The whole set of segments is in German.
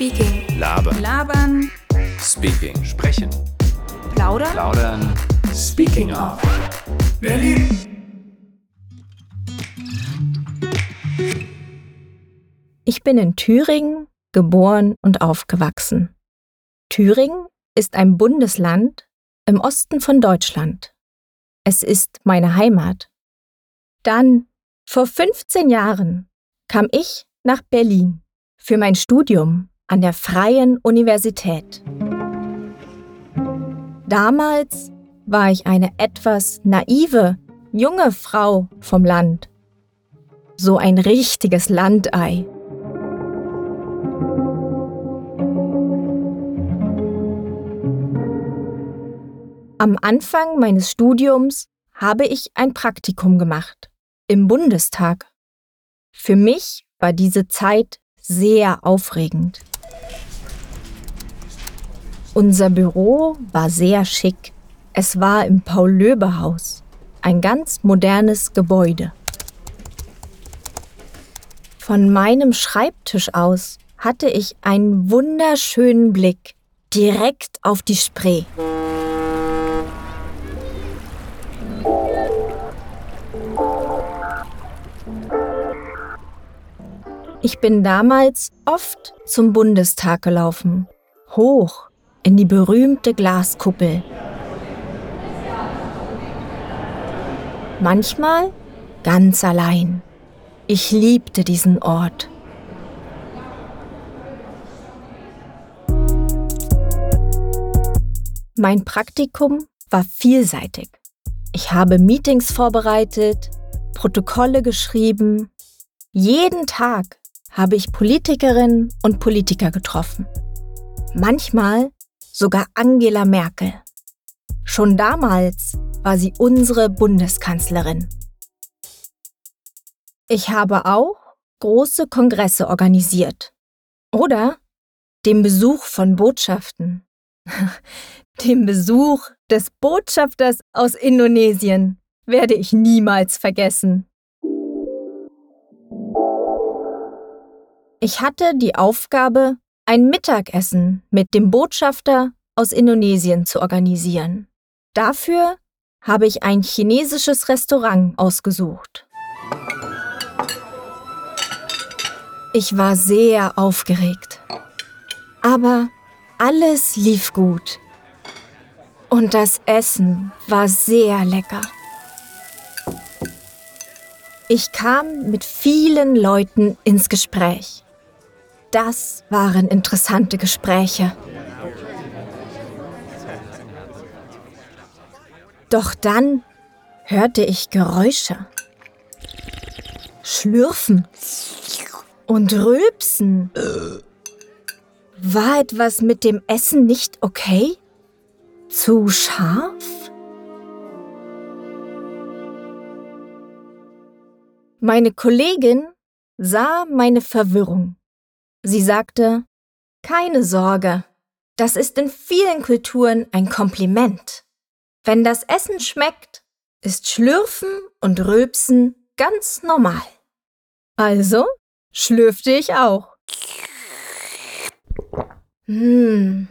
Speaking. Labern. Labern. Speaking. Sprechen. Plaudern. Plaudern. Speaking of. Berlin. Ich bin in Thüringen geboren und aufgewachsen. Thüringen ist ein Bundesland im Osten von Deutschland. Es ist meine Heimat. Dann, vor 15 Jahren, kam ich nach Berlin für mein Studium an der Freien Universität. Damals war ich eine etwas naive, junge Frau vom Land. So ein richtiges Landei. Am Anfang meines Studiums habe ich ein Praktikum gemacht im Bundestag. Für mich war diese Zeit sehr aufregend. Unser Büro war sehr schick. Es war im Paul-Löbe-Haus, ein ganz modernes Gebäude. Von meinem Schreibtisch aus hatte ich einen wunderschönen Blick direkt auf die Spree. Ich bin damals oft zum Bundestag gelaufen, hoch in die berühmte Glaskuppel. Manchmal ganz allein. Ich liebte diesen Ort. Mein Praktikum war vielseitig. Ich habe Meetings vorbereitet, Protokolle geschrieben. Jeden Tag habe ich Politikerinnen und Politiker getroffen. Manchmal sogar Angela Merkel. Schon damals war sie unsere Bundeskanzlerin. Ich habe auch große Kongresse organisiert. Oder den Besuch von Botschaften. den Besuch des Botschafters aus Indonesien werde ich niemals vergessen. Ich hatte die Aufgabe, ein Mittagessen mit dem Botschafter aus Indonesien zu organisieren. Dafür habe ich ein chinesisches Restaurant ausgesucht. Ich war sehr aufgeregt. Aber alles lief gut. Und das Essen war sehr lecker. Ich kam mit vielen Leuten ins Gespräch. Das waren interessante Gespräche. Doch dann hörte ich Geräusche. Schlürfen und Rülpsen. War etwas mit dem Essen nicht okay? Zu scharf? Meine Kollegin sah meine Verwirrung Sie sagte, keine Sorge, das ist in vielen Kulturen ein Kompliment. Wenn das Essen schmeckt, ist Schlürfen und Rülpsen ganz normal. Also schlürfte ich auch. Hm.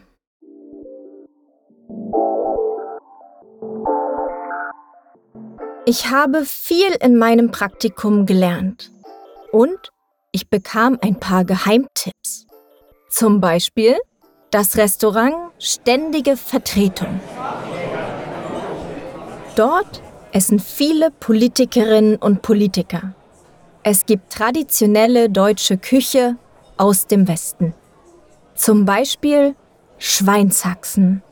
Ich habe viel in meinem Praktikum gelernt und ich bekam ein paar Geheimtipps. Zum Beispiel das Restaurant Ständige Vertretung. Dort essen viele Politikerinnen und Politiker. Es gibt traditionelle deutsche Küche aus dem Westen. Zum Beispiel Schweinshaxen.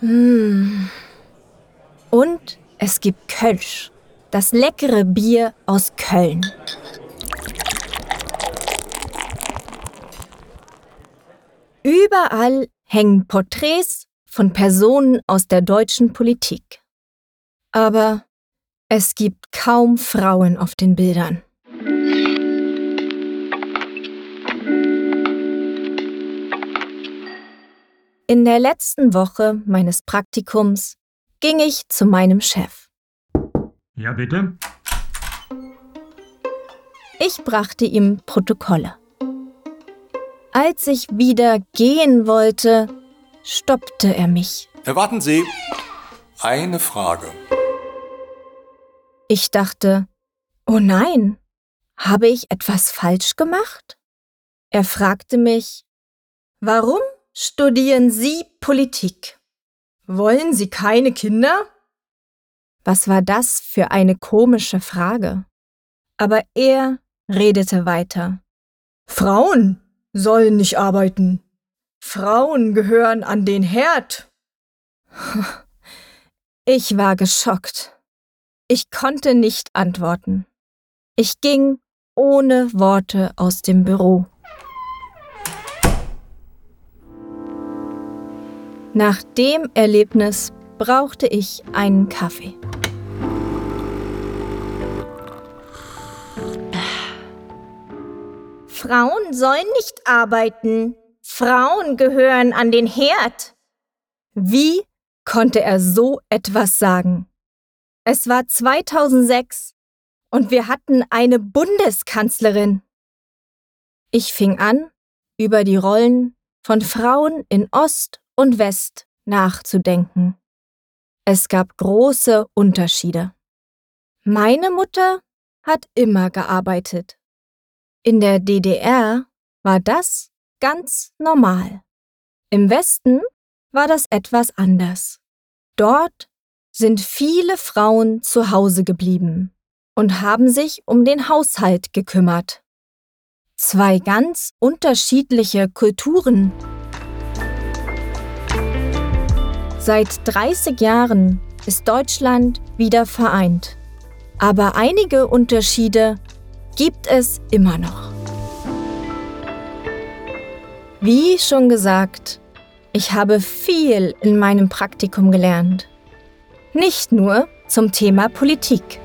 Mmh. Und es gibt Kölsch, das leckere Bier aus Köln. Überall hängen Porträts von Personen aus der deutschen Politik. Aber es gibt kaum Frauen auf den Bildern. In der letzten Woche meines Praktikums ging ich zu meinem Chef. Ja, bitte? Ich brachte ihm Protokolle. Als ich wieder gehen wollte, stoppte er mich. Erwarten Sie eine Frage. Ich dachte, oh nein, habe ich etwas falsch gemacht? Er fragte mich, warum studieren Sie Politik? Wollen Sie keine Kinder? Was war das für eine komische Frage? Aber er redete weiter. Frauen sollen nicht arbeiten. Frauen gehören an den Herd. Ich war geschockt. Ich konnte nicht antworten. Ich ging ohne Worte aus dem Büro. Nach dem Erlebnis brauchte ich einen Kaffee. Frauen sollen nicht arbeiten. Frauen gehören an den Herd. Wie konnte er so etwas sagen? Es war 2006 und wir hatten eine Bundeskanzlerin. Ich fing an, über die Rollen von Frauen in Ost und West nachzudenken. Es gab große Unterschiede. Meine Mutter hat immer gearbeitet. In der DDR war das ganz normal. Im Westen war das etwas anders. Dort sind viele Frauen zu Hause geblieben und haben sich um den Haushalt gekümmert. Zwei ganz unterschiedliche Kulturen. Seit 30 Jahren ist Deutschland wieder vereint. Aber einige Unterschiede gibt es immer noch. Wie schon gesagt, ich habe viel in meinem Praktikum gelernt. Nicht nur zum Thema Politik.